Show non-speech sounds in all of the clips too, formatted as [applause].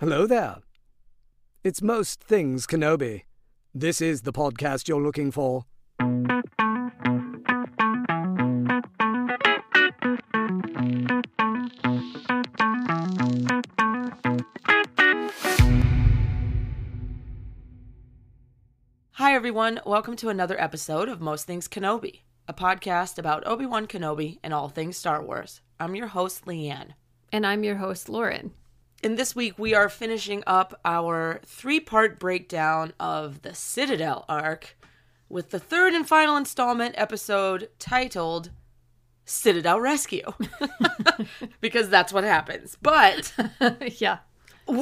Hello there. It's Most Things Kenobi. This is the podcast you're looking for. Hi, everyone. Welcome to another episode of Most Things Kenobi, a podcast about Obi Wan Kenobi and all things Star Wars. I'm your host, Leanne. And I'm your host, Lauren. And this week we are finishing up our three part breakdown of the Citadel arc with the third and final installment episode titled Citadel Rescue. [laughs] because that's what happens. But, [laughs] yeah.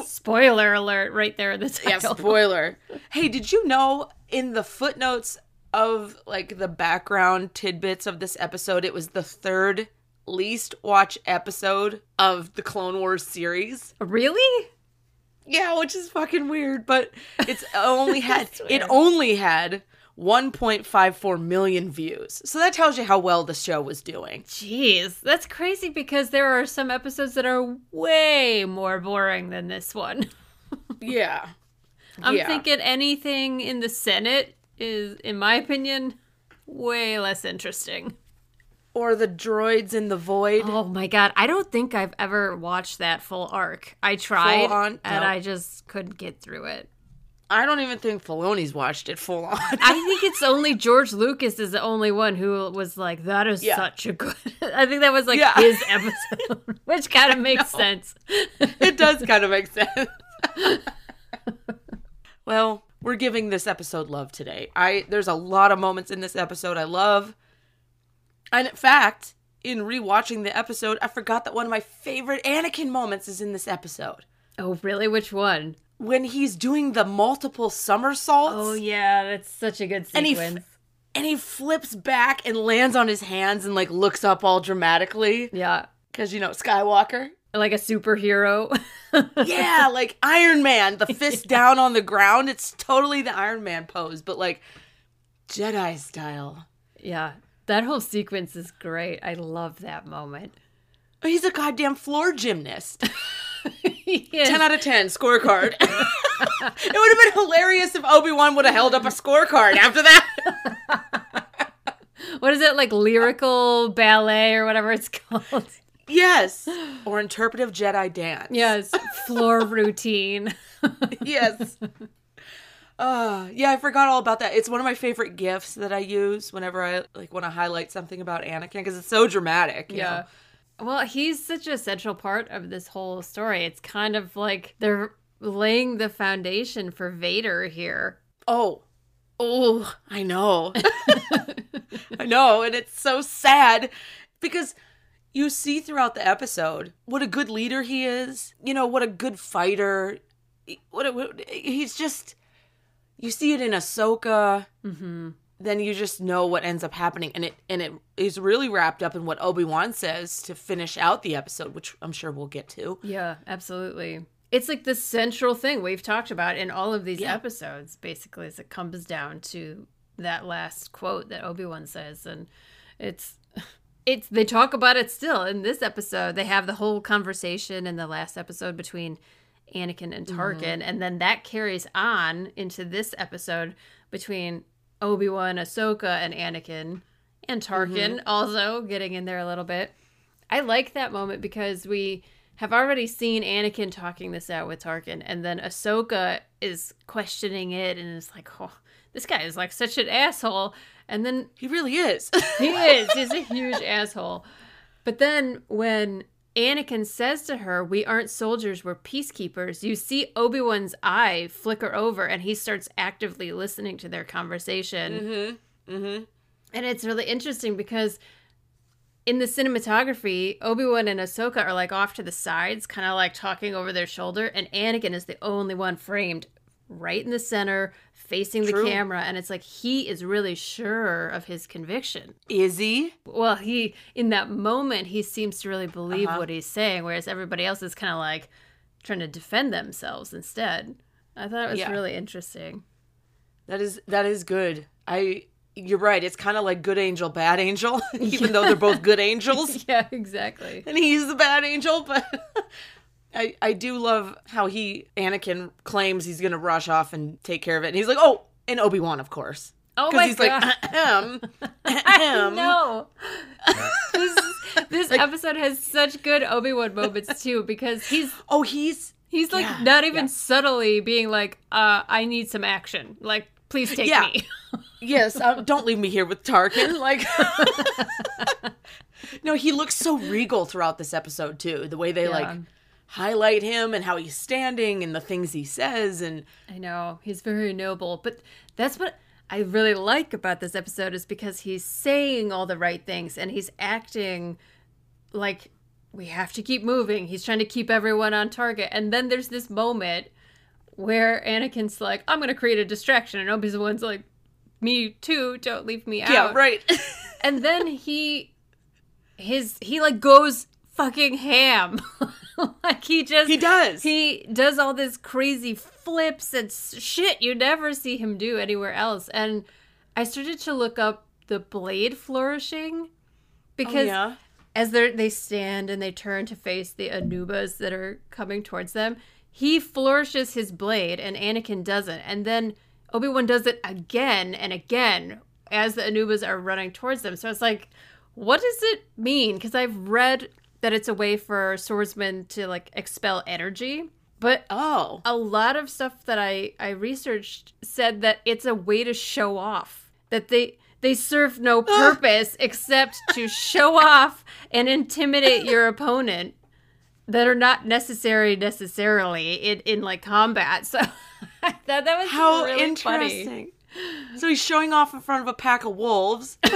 Spoiler alert right there in the yeah, title. spoiler. [laughs] Hey, did you know in the footnotes of like the background tidbits of this episode, it was the third least watched episode of the Clone Wars series? Really? Yeah, which is fucking weird, but it's only [laughs] had it only had 1.54 million views. So that tells you how well the show was doing. Jeez, that's crazy because there are some episodes that are way more boring than this one. [laughs] Yeah. I'm Yeah. thinking anything in the Senate is, in my opinion, way less interesting. Or the droids in the void. Oh my god, I don't think I've ever watched that full arc. I tried on? and No. I just couldn't get through it. I don't even think Filoni's watched it full on. I think it's only George Lucas is the only one who was like, "That is Yeah. such a good." [laughs] I think that was like Yeah. his [laughs] episode, [laughs] which kind of makes sense. it does kind of make sense. well, we're giving this episode love today. I there's a lot of moments in this episode I love. And in fact, in rewatching the episode, I forgot that one of my favorite Anakin moments is in this episode. Oh, really? Which one? When he's doing the multiple somersaults Oh yeah, that's such a good And he f- sequence. and he flips back and lands on his hands and like looks up all dramatically yeah, cuz you know, Skywalker. like a superhero. [laughs] yeah, like Iron Man, the fist [laughs] down on the ground. It's totally the Iron Man pose, but like Jedi style. yeah, that whole sequence is great. I love that moment. Oh, he's a goddamn floor gymnast. [laughs] He is- 10 out of 10 scorecard. [laughs] it would have been hilarious if Obi-Wan would have held up a scorecard after that. [laughs] what is it like lyrical ballet or whatever it's called? yes. Or interpretive Jedi dance. yes, floor routine. yes. Uh, yeah, I forgot all about that. It's one of my favorite gifs that I use whenever I like want to highlight something about Anakin because it's so dramatic. you know? Well, he's such a central part of this whole story. It's kind of like they're laying the foundation for Vader here. Oh, oh, I know. [laughs] [laughs] I know, and it's so sad because you see throughout the episode what a good leader he is. You know what a good fighter. What, a, what he's just. You see it in Ahsoka. Mm-hmm. Then you just know what ends up happening, and it and it is really wrapped up in what Obi Wan says to finish out the episode, which I'm sure we'll get to. Yeah, absolutely. It's like the central thing we've talked about in all of these Yeah. episodes, basically, as it comes down to that last quote that Obi Wan says, and it's it's they talk about it still in this episode. They have the whole conversation in the last episode between Anakin and mm-hmm. Tarkin, and then that carries on into this episode between Obi Wan, Ahsoka, and Anakin, and Tarkin mm-hmm. also getting in there a little bit. I like that moment because we have already seen Anakin talking this out with Tarkin, and then Ahsoka is questioning it and is like, "Oh, this guy is like such an asshole." And then He really is. he is, he's a [laughs] huge asshole. But then when Anakin says to her, "We aren't soldiers, we're peacekeepers," you see Obi Wan's eye flicker over, and he starts actively listening to their conversation. mm-hmm. Mm-hmm. And it's really interesting because in the cinematography, Obi-Wan and Ahsoka are like off to the sides, kind of like talking over their shoulder, and Anakin is the only one framed right in the center, facing the camera, and it's like he is really sure of his conviction. Is he? Well, he in that moment he seems to really believe Uh-huh. what he's saying, whereas everybody else is kind of like trying to defend themselves instead. I thought it was Yeah. really interesting. That is that is good. I you're right. It's kind of like good angel, bad angel, [laughs] even though they're both [laughs] good angels, yeah, exactly. and he's the bad angel. But [laughs] I I do love how he Anakin claims he's gonna rush off and take care of it, and he's like, oh, and Obi Wan, of course. Oh my he's god! like, ahem, [laughs] I ahem. know. [laughs] this this episode has such good Obi Wan moments too because he's Oh, he's he's like Yeah, not even yeah. subtly being like, uh, "I need some action." Like, please take Yeah. me. [laughs] yes. Um, don't leave me here with Tarkin. Like, no, he looks so regal throughout this episode too. The way they Yeah. like highlight him and how he's standing and the things he says and I know he's very noble, but that's what I really like about this episode is because he's saying all the right things and he's acting like we have to keep moving. He's trying to keep everyone on target, and then there's this moment where Anakin's like, "I'm going to create a distraction," and Obi Wan's like, "Me too. Don't leave me out." yeah, right. [laughs] and then he his he like goes fucking ham [laughs] like he just He does. he does all this crazy flips and shit you never see him do anywhere else and i started to look up the blade flourishing because Oh, yeah. as they they stand and they turn to face the Anoobas that are coming towards them, he flourishes his blade and Anakin doesn't. And then Obi-Wan does it again and again as the Anoobas are running towards them. So it's like, what does it mean? Because I've read that it's a way for swordsmen to like expel energy. But Oh. a lot of stuff that I I researched said that it's a way to show off that they they serve no ah. purpose except to show [laughs] off and intimidate your opponent that are not necessary necessarily in in like combat. So [laughs] I thought that was How really funny. interesting. So he's showing off in front of a pack of wolves. [laughs]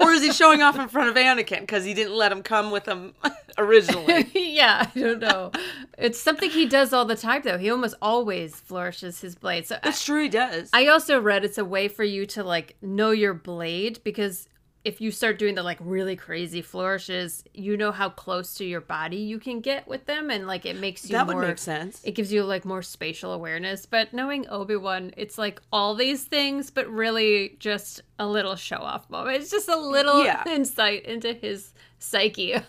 or is he showing off in front of Anakin because he didn't let him come with him [laughs] originally? [laughs] yeah, I don't know. It's something he does all the time though. He almost always flourishes his blade. So I, That's true, he does. I also read it's a way for you to like know your blade because if you start doing the like really crazy flourishes, you know how close to your body you can get with them, and like it makes you that would make sense. It gives you like more spatial awareness. But knowing Obi Wan, it's like all these things, but really just a little show off moment. It's just a little Yeah. [laughs] insight into his psyche [laughs] a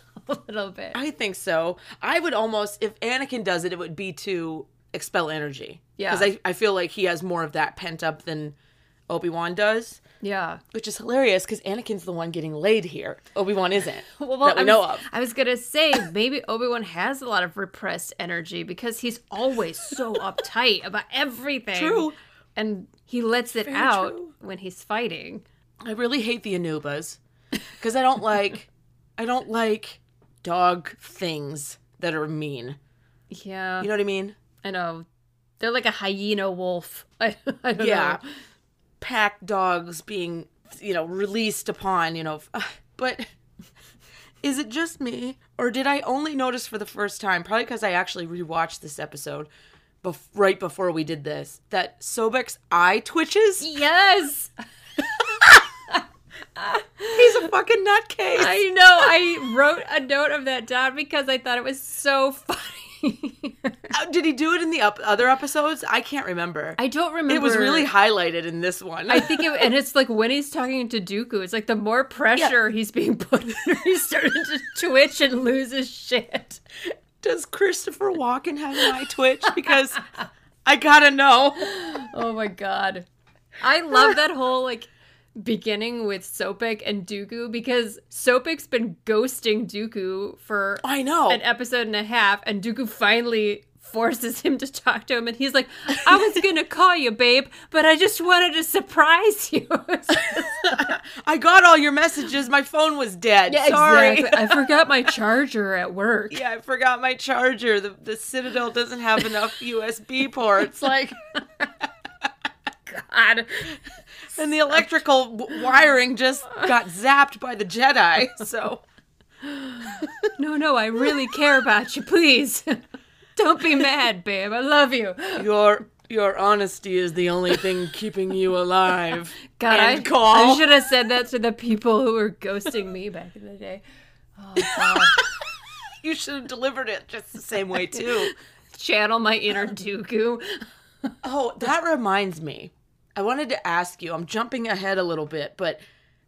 little bit. I think so. I would almost, if Anakin does it, it would be to expel energy. Yeah. Because I, I feel like he has more of that pent up than Obi Wan does, yeah. which is hilarious because Anakin's the one getting laid here. Obi Wan isn't. [laughs] Well, that we I know was, of. I was gonna say maybe Obi Wan has a lot of repressed energy because he's always so [laughs] uptight about everything. True. and he lets it Very out true. when he's fighting. I really hate the Anoobas because I don't like, [laughs] I don't like dog things that are mean. Yeah, You know what I mean? I know. They're like a hyena wolf. I, I Yeah. know. Pack dogs being, you know, released upon, you know, [laughs] but is it just me or did I only notice for the first time, probably because I actually rewatched this episode bef- right before we did this, that Sobeck's eye twitches? Yes, [laughs] He's a fucking nutcase. I know. I wrote a note of that down because I thought it was so funny. Uh, Did he do it in the up- other episodes? I can't remember. I don't remember. it was really highlighted in this one. I think it, and it's like when he's talking to Dooku, it's like the more pressure he's being put under, [laughs] he's starting to twitch and lose his shit. Does Christopher Walken have an eye twitch? Because I gotta know. [laughs] Oh my god. I love that whole like beginning with Sobeck and Dooku because Sobeck's been ghosting Dooku for I know. an episode and a half, and Dooku finally forces him to talk to him, and he's like, "I was [laughs] gonna call you, babe, but I just wanted to surprise you." [laughs] I got all your messages. My phone was dead. Sorry. exactly. I [laughs] forgot my charger at work. Yeah, I forgot my charger. The the Citadel doesn't have enough USB ports. Like God. [laughs] and the electrical w- wiring just got zapped by the Jedi. So No, no, I really care about you. Please. [laughs] Don't be mad, babe. I love you. your your honesty is the only thing keeping you alive. God, I. I should have said that to the people who were ghosting me back in the day. Oh, God. [laughs] You should have delivered it just the same way too. Channel my inner Dooku. Oh, that reminds me. I wanted to ask you. I'm jumping ahead a little bit, but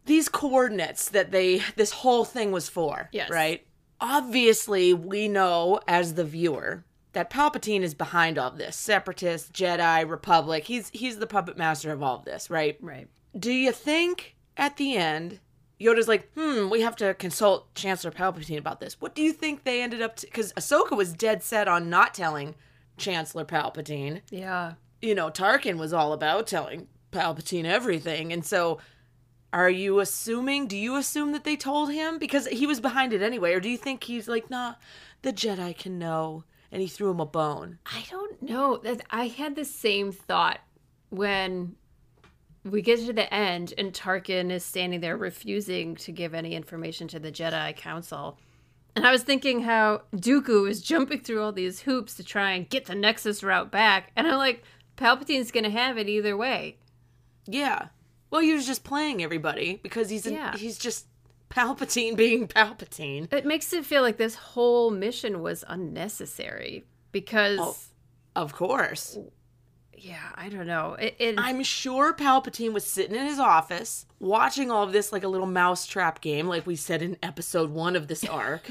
these coordinates that they this whole thing was for, Yes. right? Obviously, we know as the viewer that Palpatine is behind all of this. Separatist, Jedi, Republic. He's he's the puppet master of all of this, right? Right. Do you think at the end Yoda's like, hmm, we have to consult Chancellor Palpatine about this. What do you think they ended up to? Because Ahsoka was dead set on not telling Chancellor Palpatine. Yeah. You know, Tarkin was all about telling Palpatine everything. And so, are you assuming, do you assume that they told him? Because he was behind it anyway. Or do you think he's like, nah, the Jedi can know? And he threw him a bone. I don't know. I had the same thought when we get to the end and Tarkin is standing there refusing to give any information to the Jedi Council. And I was thinking how Dooku is jumping through all these hoops to try and get the Nexus route back. And I'm like, Palpatine's going to have it either way. Yeah. Well, he was just playing everybody because he's an, Yeah. he's just Palpatine being [laughs] Palpatine. It makes it feel like this whole mission was unnecessary because, Oh. Of course. yeah, I don't know. It, it I'm sure Palpatine was sitting in his office watching all of this like a little mousetrap game, like we said in episode one of this [laughs] arc.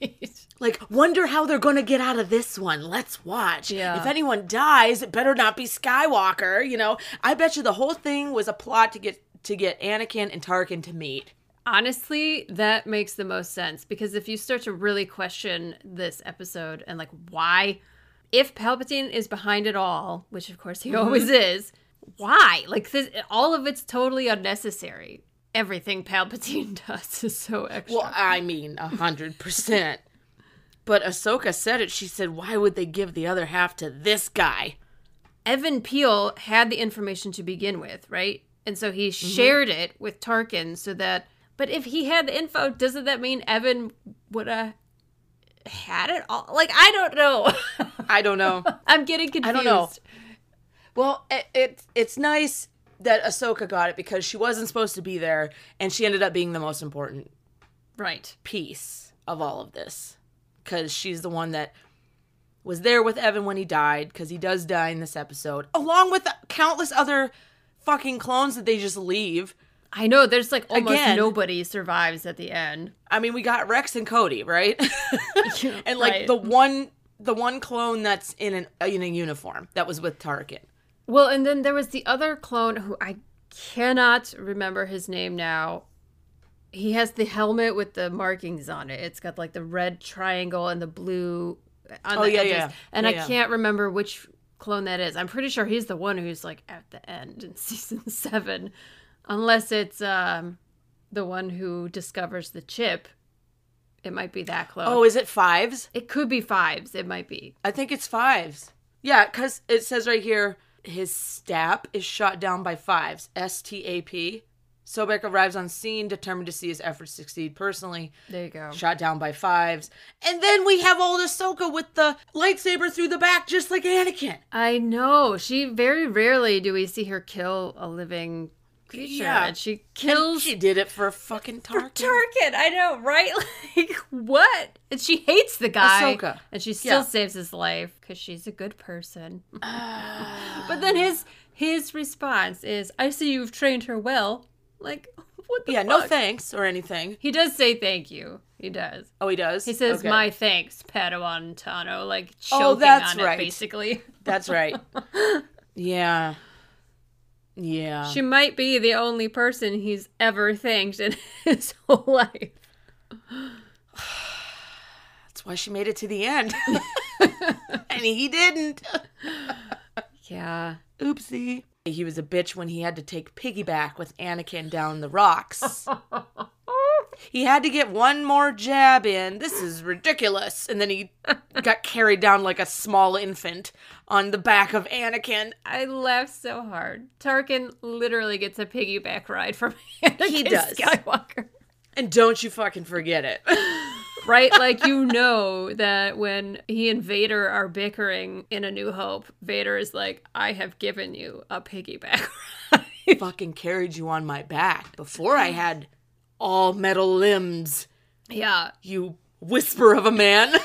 Right. [laughs] like, wonder how they're going to get out of this one. Let's watch. Yeah. If anyone dies, it better not be Skywalker. You know, I bet you the whole thing was a plot to get to get Anakin and Tarkin to meet. Honestly, that makes the most sense because if you start to really question this episode and like why, if Palpatine is behind it all, which of course he Mm-hmm. always is, why? Like this, all of it's totally unnecessary. Everything Palpatine [laughs] does is so extra. Well, I mean, a hundred percent. But Ahsoka said it. She said, "Why would they give the other half to this guy?" Even Piell had the information to begin with, right? And so he mm-hmm. shared it with Tarkin so that. But if he had the info, doesn't that mean Even would have had it all? Like I don't know. I don't know. [laughs] I'm getting confused. I don't know. Well, it, it it's nice that Ahsoka got it because she wasn't supposed to be there, and she ended up being the most important Right. piece of all of this because she's the one that was there with Even when he died because he does die in this episode, along with countless other fucking clones that they just leave. I know there's like almost Again- nobody survives at the end. I mean, we got Rex and Cody, right? [laughs] [laughs] and like Right. the one the one clone that's in an in a uniform that was with Tarkin. Well, and then there was the other clone who I cannot remember his name now. He has the helmet with the markings on it. It's got like the red triangle and the blue on Oh, the yeah, edges. yeah. And Yeah, I yeah. can't remember which clone that is. I'm pretty sure he's the one who's like at the end in [laughs] season 7 unless it's um the one who discovers the chip. It might be that clone. Oh, is it fives? it could be fives. It might be. I think it's fives. Yeah, because it says right here his STAP is shot down by fives. S T A P. Sobeck arrives on scene, determined to see his efforts succeed personally. There you go. Shot down by fives. And then we have old Ahsoka with the lightsaber through the back, just like Anakin. I know. She very rarely do we see her kill a living creature. Yeah. And she And kills she did it for fucking Tarkin. For Tarkin. I know, right? [laughs] Like what? And she hates the guy. Ahsoka. And she still Yeah. saves his life because she's a good person. [laughs] Ah. but then his his response is, "I see you've trained her well." Like [laughs] what the yeah, no thanks or anything. He does say thank you. He does. Oh, he does? He says, Okay. "My thanks, Padawan Tano." Like oh, choking Oh, that's on it, right. basically. That's right. yeah. Yeah. She might be the only person he's ever thanked in [laughs] his whole life. That's why she made it to the end. [laughs] and he didn't. Yeah. Oopsie. He was a bitch when he had to take piggyback with Anakin down the rocks. [laughs] he had to get one more jab in. This is ridiculous. And then he [laughs] got carried down like a small infant on the back of Anakin. I laughed so hard. Tarkin literally gets a piggyback ride from [laughs] Anakin He does. Skywalker. And don't you fucking forget it. [laughs] Right? Like, you know that when he and Vader are bickering in A New Hope, Vader is like, I have given you a piggyback ride. fucking carried you on my back before I had all metal limbs, yeah. you whisper of a man. [laughs]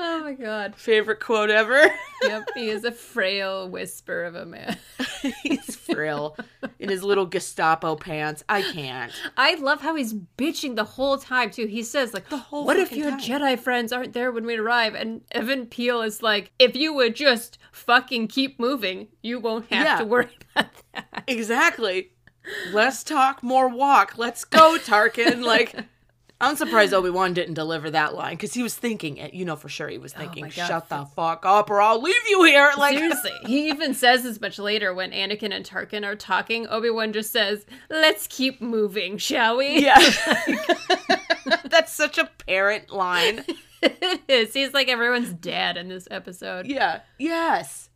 Oh my god. Favorite quote ever. [laughs] Yep. He is a frail whisper of a man. [laughs] He's frail in his little Gestapo pants. I can't. I love how he's bitching the whole time too. He says like, the whole "What if your time. Jedi friends aren't there when we arrive?" And Even Piell is like, "If you would just fucking keep moving, you won't have Yeah. to worry about that." Exactly. Less talk, more walk. Let's go, Tarkin. Like, [laughs] I'm surprised Obi Wan didn't deliver that line because he was thinking it. You know for sure he was oh thinking, Oh "Shut the fuck up, or I'll leave you here." Like, Seriously, [laughs] he even says as much later when Anakin and Tarkin are talking. Obi Wan just says, "Let's keep moving, shall we?" yeah. [laughs] [laughs] That's such a parent line. it is. He's like everyone's dad in this episode. Yeah. Yes.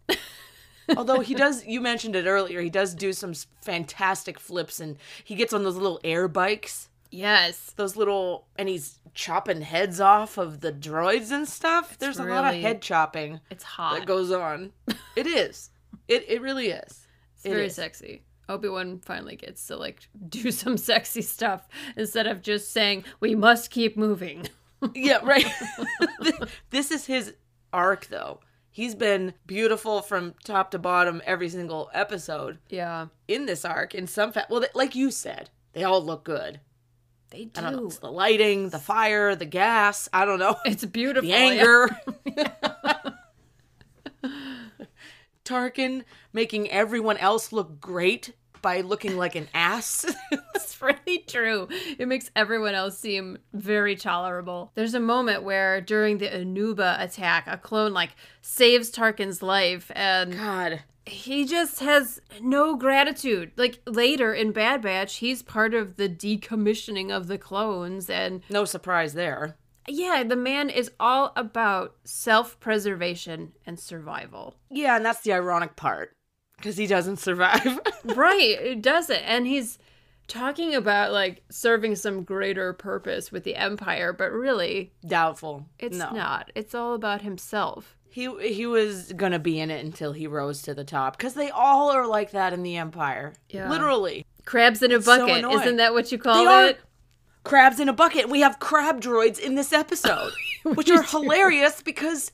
Although he does, you mentioned it earlier, he does do some fantastic flips and he gets on those little air bikes. Yes. Those little, and he's chopping heads off of the droids and stuff. There's a lot of head chopping It's hot. that goes on. [laughs] It is. It, it really is. It's It very is. sexy. Obi Wan finally gets to like [laughs] do some sexy stuff instead of just saying we must keep moving. [laughs] Yeah, right. this is his arc, though. He's been beautiful from top to bottom every single episode Yeah, in this arc. In some fact, well, they, like you said, they all look good. They I don't know. It's the lighting, the fire, the gas. I don't know. [laughs] It's beautiful. The anger. [laughs] [laughs] Tarkin making everyone else look great by looking like an ass. It's really true. It makes everyone else seem very tolerable. There's a moment where during the Anooba attack, a clone like saves Tarkin's life and God. He just has no gratitude. Like later in Bad Batch, he's part of the decommissioning of the clones and No surprise there. yeah, the man is all about self-preservation and survival. Yeah, and that's the ironic part. Because he doesn't survive. [laughs] right, it doesn't. And he's talking about like serving some greater purpose with the empire, but really Doubtful. it's no. not. It's all about himself. He he was gonna be in it until he rose to the top. Because they all are like that in the Empire. Yeah. Literally. Crabs in a bucket. annoying. Isn't that what you call They called are it? crabs in a bucket. We have crab droids in this episode, [laughs] which are hilarious because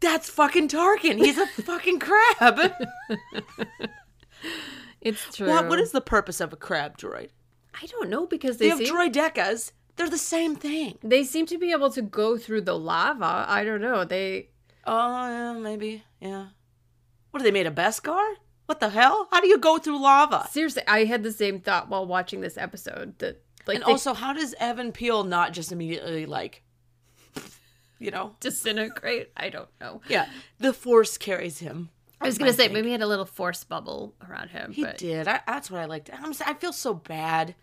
that's fucking Tarkin. He's a fucking crab. [laughs] It's true. what, what is the purpose of a crab droid? I don't know because They they have seem, droidekas. They're the same thing. they seem to be able to go through the lava. I don't know. They Oh, yeah, maybe. Yeah. What are they made of Beskar? What the hell? How do you go through lava? seriously. I had the same thought while watching this episode. That like and they also, how does Even Piell not just immediately like, [laughs] you know? disintegrate. I don't know. Yeah, the Force carries him. I was gonna say maybe he had a little force bubble around him. He but did. I, that's what I liked. I'm, I feel so bad.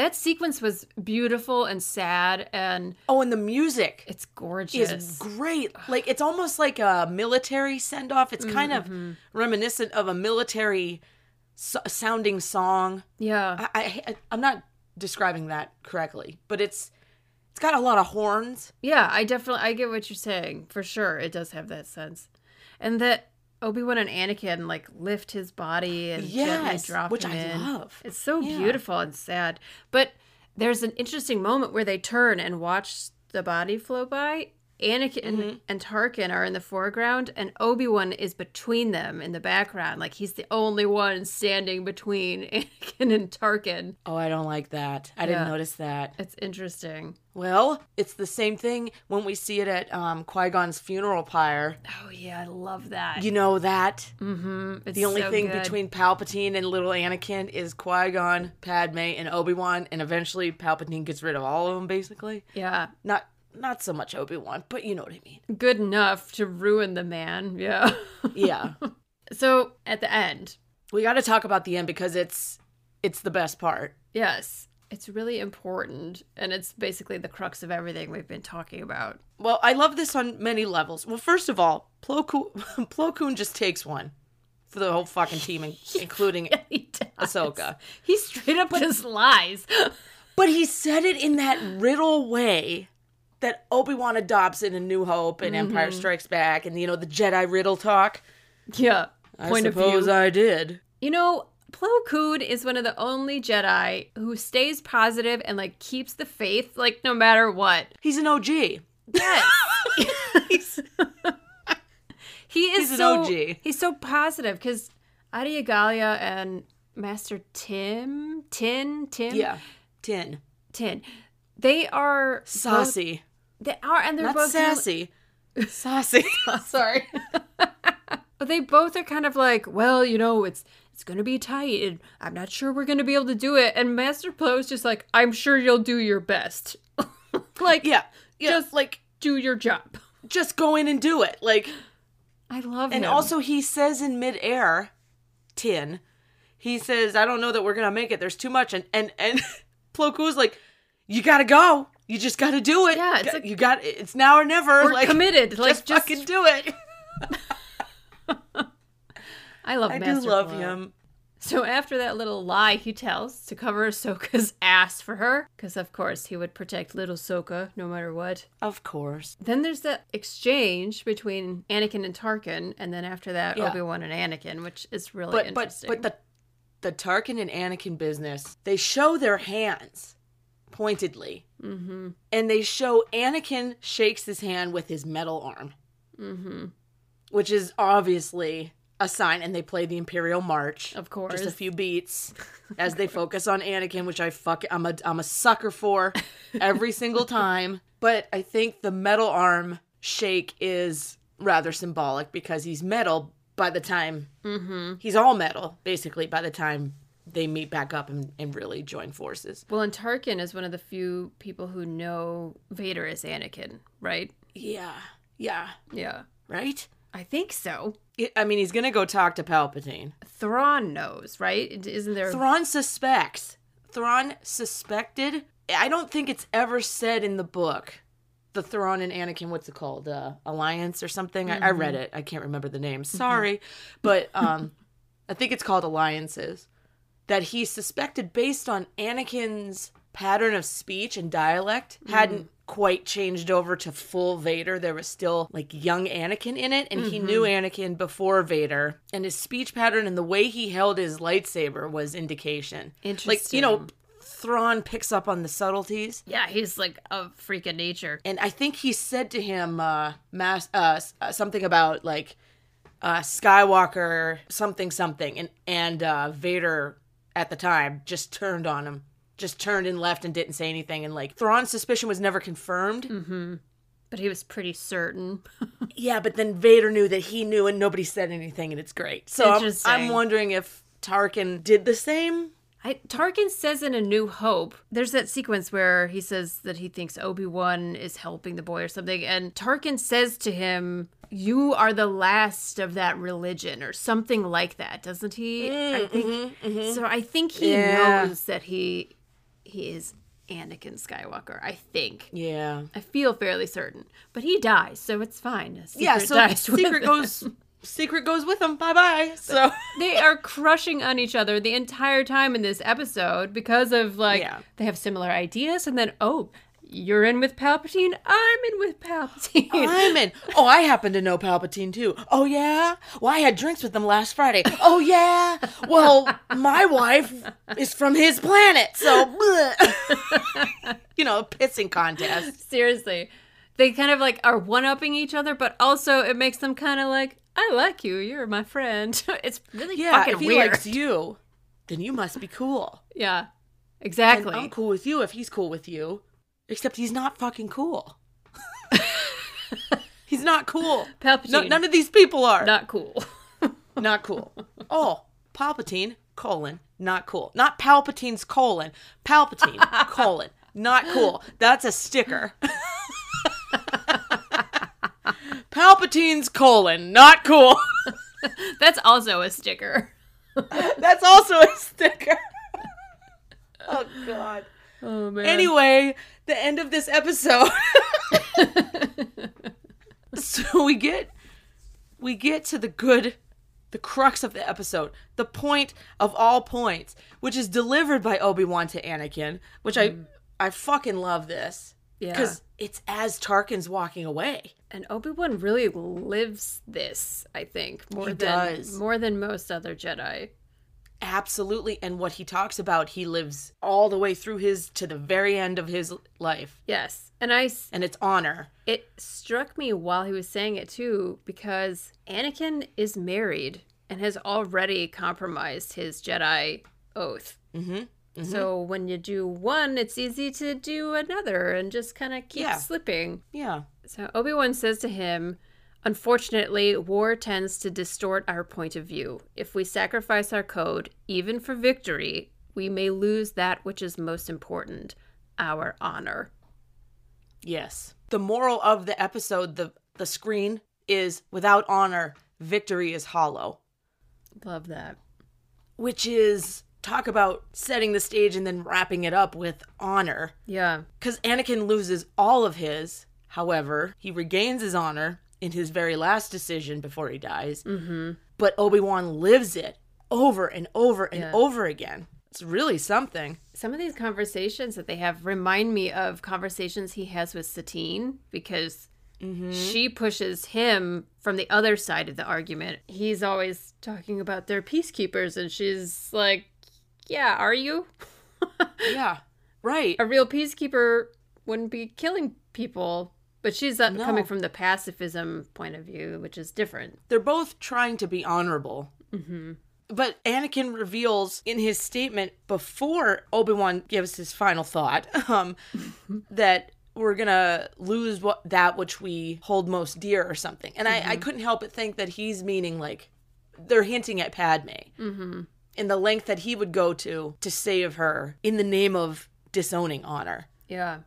That sequence was beautiful and sad, and Oh, and the music it's gorgeous. It's great. Like it's almost like a military send off. It's kind Mm-hmm. of reminiscent of a military so- sounding song. yeah, I, I I'm not describing that correctly, but it's it's got a lot of horns. yeah. I definitely I get what you're saying for sure. It does have that sense, and that Obi Wan and Anakin like lift his body and gently Yes, drop which him I in. love. It's so Yeah. beautiful and sad. But there's an interesting moment where they turn and watch the body flow by. Anakin Mm-hmm. and Tarkin are in the foreground, and Obi Wan is between them in the background. Like he's the only one standing between [laughs] Anakin and Tarkin. Oh, I don't like that. I didn't notice that. It's interesting. Well, it's the same thing when we see it at um, Qui Gon's funeral pyre. Oh yeah, I love that. You know that mm-hmm. It's the only so thing good. between Palpatine and little Anakin is Qui Gon, Padme, and Obi Wan, and eventually Palpatine gets rid of all of them. Basically, yeah, not not so much Obi Wan, but you know what I mean. good enough to ruin the man. Yeah. [laughs] Yeah. so at the end, We got to talk about the end because it's it's the best part. Yes. It's really important. And it's basically the crux of everything we've been talking about. Well, I love this on many levels. Well, first of all, Plo Koon, [laughs] Plo Koon just takes one for the whole fucking team, in- [laughs] including He does. Ahsoka. He straight up just lies. But he said it in that riddle way that Obi Wan adopts in A New Hope and Empire mm-hmm. Strikes Back, and you know the Jedi riddle talk. yeah. Point I of suppose view. I did. You know, Plo Koon is one of the only Jedi who stays positive and like keeps the faith, like no matter what. He's an OG. Yes. [laughs] He's- [laughs] he is He's an so OG. he's so positive because Adi Gallia and Master Tim, Tin, Tim, yeah, tin, Tin, they are saucy, they are, and they're not both sassy, Sassy. [laughs] Sorry. But [laughs] they both are kind of like, well, you know, it's it's gonna be tight, and I'm not sure we're gonna be able to do it. And Master Plo is just like, I'm sure you'll do your best. [laughs] like, Yeah, yeah. Just- Just like do your job. just go in and do it. Like, I love and him. also he says in midair, tin. He says, "I don't know that we're gonna make it. There's too much." And and and Plo Koon's like, "You gotta go. You just gotta do it. Yeah, it's You like- you got. It's now or never. we're like, committed. Like, just, just, fucking do it." [laughs] I love I Master do love him. So after that little lie he tells to cover Ahsoka's [laughs] ass for her, because of course he would protect little Ahsoka no matter what. Of course. Then there's that exchange between Anakin and Tarkin, and then after that Yeah. Obi Wan and Anakin, which is really But but interesting. but the the Tarkin and Anakin business, they show their hands pointedly, mm-hmm. and they show Anakin shakes his hand with his metal arm, mm-hmm. which is obviously a sign. And they play the Imperial March, Of course. just a few beats [laughs] as they focus on Anakin, which I fuck I'm a I'm a sucker for [laughs] every single time. But I think the metal arm shake is rather symbolic because he's metal by the time he's all metal basically by the time they meet back up and, and really join forces. Well, and Tarkin is one of the few people who know Vader is Anakin, right? Yeah, yeah, Yeah. right. I think so. I- I mean, he's gonna go talk to Palpatine. Thrawn knows, right? Isn't there? Thrawn suspects. Thrawn suspected. I don't think it's ever said in the book. The Thrawn and Anakin, what's it called? Uh, Alliance or something? I, I read it. I can't remember the name. Sorry. But um, I think it's called Alliances. That he suspected based on Anakin's pattern of speech and dialect hadn't quite changed over to full Vader. There was still like young Anakin in it, and he knew Anakin before Vader. And his speech pattern and the way he held his lightsaber was indication. Interesting. Like, you know. Thrawn picks up on the subtleties. yeah, he's like a freak of nature. And I think he said to him uh, mass, uh, uh, something about like uh, Skywalker something something, and and uh, Vader at the time just turned on him, just turned and left and didn't say anything. And like Thrawn's suspicion was never confirmed. Mm-hmm. But he was pretty certain. [laughs] Yeah, but then Vader knew that he knew, and nobody said anything, and it's great. So I'm, I'm wondering if Tarkin did the same. I, Tarkin says in A New Hope, there's that sequence where he says that he thinks Obi Wan is helping the boy or something, and Tarkin says to him, "You are the last of that religion," or something like that, doesn't he? I mm, think mm-hmm, mm-hmm. so. I think he Yeah. knows that he he is Anakin Skywalker. I think. Yeah. I feel fairly certain, but he dies, so it's fine. Yeah. So [laughs] secret goes. Secret goes with them. Bye bye. So they are crushing on each other the entire time in this episode because of like Yeah. they have similar ideas and then oh you're in with Palpatine I'm in with Palpatine I'm in. Oh, I happen to know Palpatine too. Oh yeah. Well, I had drinks with him last Friday. Oh yeah. Well, my wife is from his planet, so [laughs] you know, a pissing contest. seriously they kind of like are one upping each other but also it makes them kind of like I like you you're my friend [laughs] it's really Yeah. fucking If he weird likes you, then you must be cool. yeah And exactly I'm cool with you if he's cool with you. Except he's not fucking cool. [laughs] he's not cool. Palpatine No, none of these people are. not cool [laughs] Not cool. Oh, Palpatine, colon, not cool. Not Palpatine's colon. Palpatine, colon, not cool. That's a sticker. Palpatine's colon, not cool. [laughs] that's also a sticker [laughs] That's also a sticker. [laughs] oh god. Oh man. Anyway, the end of this episode. so we get we get to the good the crux of the episode, the point of all points, which is delivered by Obi-Wan to Anakin, which I mm. I fucking love this. Yeah. Cuz it's as Tarkin's walking away. And Obi Wan really lives this, I think, more He than does. more than most other Jedi. Absolutely, and what he talks about, he lives all the way through his to the very end of his life, Yes, and I and it's honor. it struck me while he was saying it too because Anakin is married and has already compromised his Jedi oath. Mm-hmm. So when you do one, it's easy to do another and just kind of keep Yeah. slipping. Yeah. So Obi Wan says to him, Unfortunately, war tends to distort our point of view. If we sacrifice our code, even for victory, we may lose that which is most important our honor. Yes. The moral of the episode, the the screen is without honor, victory is hollow, Love that. which is talk about setting the stage and then wrapping it up with honor. Yeah. Cuz Anakin loses all of his, however, he regains his honor in his very last decision before he dies. Mm-hmm. But Obi-Wan lives it over and over and Yeah. over again. It's really something. Some of these conversations that they have remind me of conversations he has with Satine because she pushes him from the other side of the argument. He's always talking about their peacekeepers, and she's like, Yeah, are you? [laughs] Yeah. Right. a real peacekeeper wouldn't be killing people. But she's uh, No. coming from the pacifism point of view, which is different. They're both trying to be honorable. But Anakin reveals in his statement before Obi Wan gives his final thought [laughs] um, [laughs] that we're gonna lose what that which we hold most dear or something. And I, I couldn't help but think that he's meaning like they're hinting at Padme Mm-hmm. in the length that he would go to to save her in the name of disowning honor. Yeah.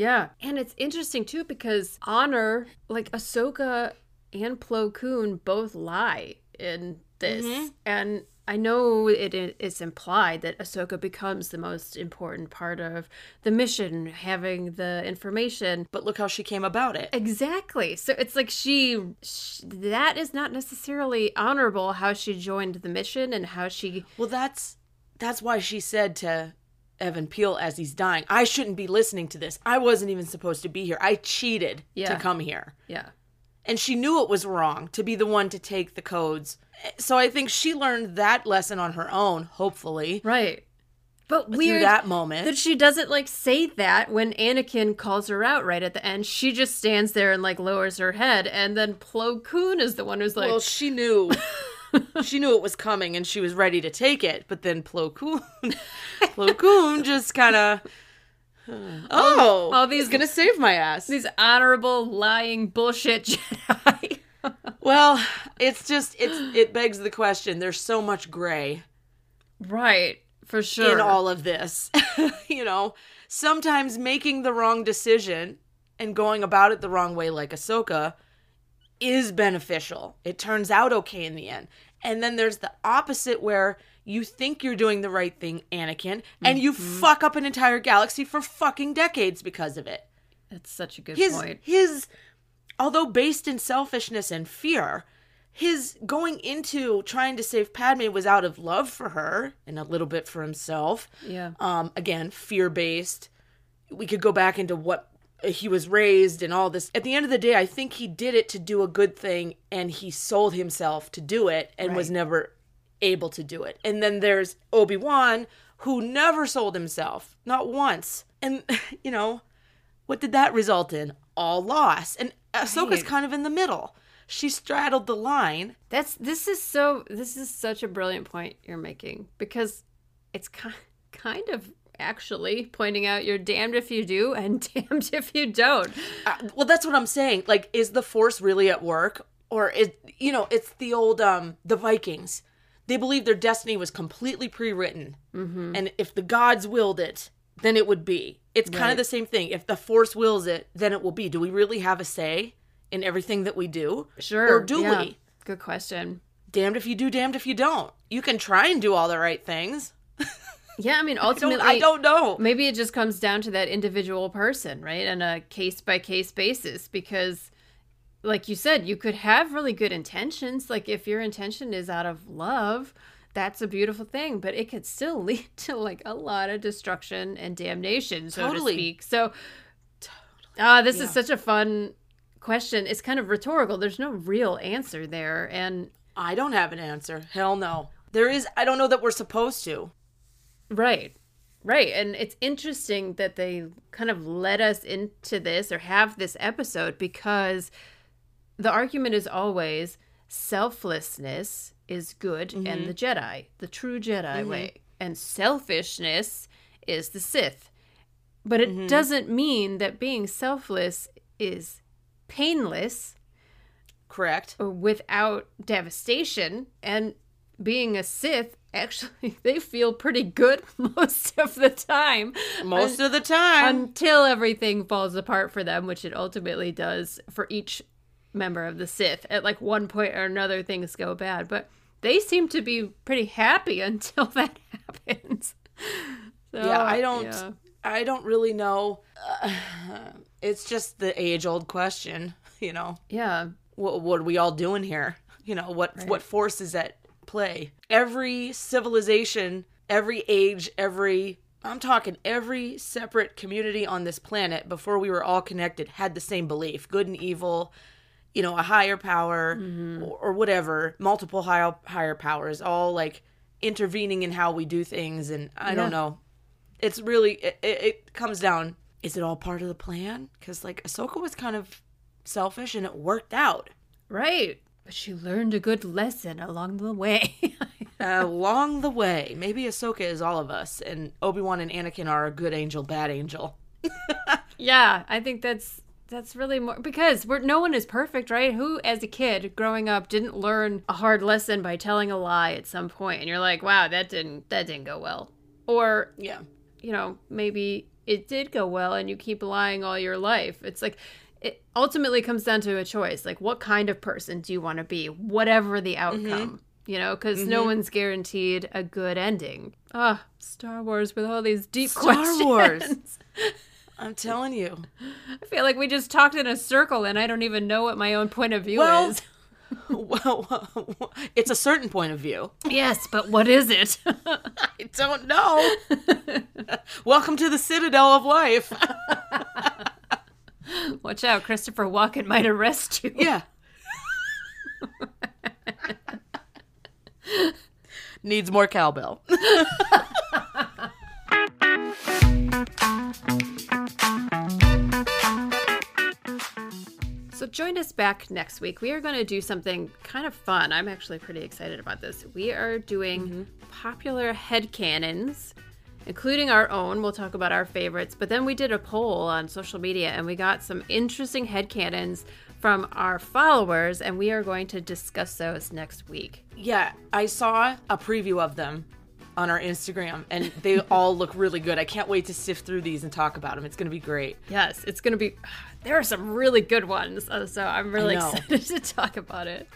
Yeah. And it's interesting too because Honor, like Ahsoka and Plo Koon both lie in this. Mm-hmm. And I know it is implied that Ahsoka becomes the most important part of the mission, having the information. But look how she came about it. Exactly. So it's like she, sh that is not necessarily honorable how she joined the mission and how she Well, that's that's why she said to Even Piell as he's dying, "I shouldn't be listening to this. I wasn't even supposed to be here. I cheated Yeah. to come here." yeah. And she knew it was wrong to be the one to take the codes. So I think she learned that lesson on her own, hopefully, Right. But through weird that moment. that she doesn't like say that when Anakin calls her out right at the end. She just stands there and like lowers her head, and then Plo Koon is the one who's like, well, she knew. [laughs] [laughs] she knew it was coming and she was ready to take it, but then Plo Koon, [laughs] Plo Koon just kind of, oh, all these- he's gonna save my ass. "These honorable lying bullshit [laughs] Jedi." Well, it's just it's it begs the question. There's so much gray right, for sure. in all of this. you know, sometimes making the wrong decision and going about it the wrong way, like Ahsoka, is beneficial. It turns out okay in the end. And then there's the opposite where you think you're doing the right thing, Anakin, and you fuck up an entire galaxy for fucking decades because of it. That's such a good His point. his although based in selfishness and fear, his going into trying to save Padme was out of love for her and a little bit for himself. Yeah. Um again, fear based. We could go back into what he was raised and all this. At the end of the day, I think he did it to do a good thing and he sold himself to do it and was never able to do it. And then there's Obi-Wan who never sold himself, not once. And [laughs] you know, what did that result in? All loss. And Ahsoka's Right. kind of in the middle. She straddled the line. That's this is so this is such a brilliant point you're making because it's kind [laughs] kind of actually pointing out you're damned if you do and [laughs] damned if you don't. Uh, well, that's what I'm saying. Like, is the Force really at work, or is you know, it's the old um the Vikings. They believe their destiny was completely pre-written, Mm-hmm. and if the gods willed it, then it would be. It's kind Right. of the same thing. If the Force wills it, then it will be. Do we really have a say in everything that we do? Sure. Or do yeah. we? Good question. damned if you do, damned if you don't. You can try and do all the right things. Yeah, I mean, I don't, ultimately, I don't know. maybe it just comes down to that individual person, right? On a case by case basis. Because, like you said, you could have really good intentions. Like, if your intention is out of love, that's a beautiful thing, but it could still [laughs] lead to like a lot of destruction and damnation, so Totally. to speak. So, ah, this Yeah. is such a fun question. It's kind of rhetorical. There's no real answer there. And I don't have an answer. Hell no. There is, I don't know that we're supposed to. Right. Right. And it's interesting that they kind of led us into this or have this episode because the argument is always selflessness is good and mm-hmm. the Jedi, the true Jedi mm-hmm. way, and selfishness is the Sith. But it mm-hmm. doesn't mean that being selfless is painless Correct. or without devastation and being a Sith actually [laughs] they feel pretty good [laughs] most of the time Most of the time. until everything falls apart for them which it ultimately does for each member of the Sith at like one point or another things go bad but they seem to be pretty happy [laughs] until that happens So, yeah, I don't. yeah. I don't really know. Uh, [sighs] it's just the age-old question. You know, yeah what, what are we all doing here? You know, what what force is at play? Every civilization, every age, every I'm talking every separate community on this planet before we were all connected had the same belief, good and evil, you know, a higher power mm-hmm. or, or whatever, multiple higher higher powers all like intervening in how we do things and I don't know. It's really it, it, it comes down is it all part of the plan? Cuz like Ahsoka was kind of selfish and it worked out. right but she learned a good lesson along the way [laughs] along the way. Maybe Ahsoka is all of us, and Obi Wan and Anakin are a good angel, bad angel. [laughs] Yeah, I think that's that's really more because we're no one is perfect, right? Who as a kid growing up didn't learn a hard lesson by telling a lie at some point and you're like, "Wow, that didn't that didn't go well." Or, Yeah, you know, maybe it did go well and you keep lying all your life. It's like it ultimately comes down to a choice. Like what kind of person do you want to be, whatever the outcome. You know, because no one's guaranteed a good ending. Ah, Star Wars with all these deep Star questions. Wars. [laughs] I'm telling you. I feel like we just talked in a circle and I don't even know what my own point of view Well- is. [laughs] [laughs] Well, it's a certain point of view. Yes, but what is it? I don't know. Welcome to the Citadel of Life. [laughs] Watch out, Christopher Walken might arrest you. Yeah. [laughs] Needs more cowbell. [laughs] So join us back next week. We are going to do something kind of fun. I'm actually pretty excited about this. We are doing mm-hmm. popular headcanons, including our own. We'll talk about our favorites. But then we did a poll on social media and we got some interesting headcanons from our followers, and we are going to discuss those next week. Yeah, I saw a preview of them on our Instagram, and they [laughs] all look really good. I can't wait to sift through these and talk about them. It's going to be great. Yes, it's going to be. [sighs] There are some really good ones, uh, so I'm really excited [laughs] to talk about it.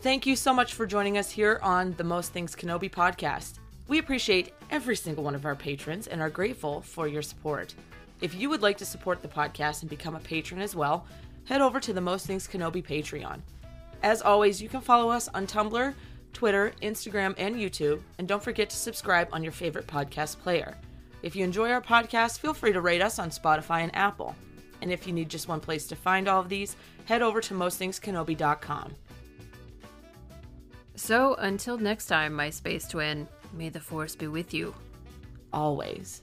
Thank you so much for joining us here on the Most Things Kenobi podcast. We appreciate every single one of our patrons and are grateful for your support. If you would like to support the podcast and become a patron as well, head over to the Most Things Kenobi Patreon. As always, you can follow us on Tumblr, Twitter, Instagram, and YouTube, and don't forget to subscribe on your favorite podcast player. If you enjoy our podcast, feel free to rate us on Spotify and Apple. And if you need just one place to find all of these, head over to mostthingskenobi.com. So until next time, my space twin, may the force be with you. Always.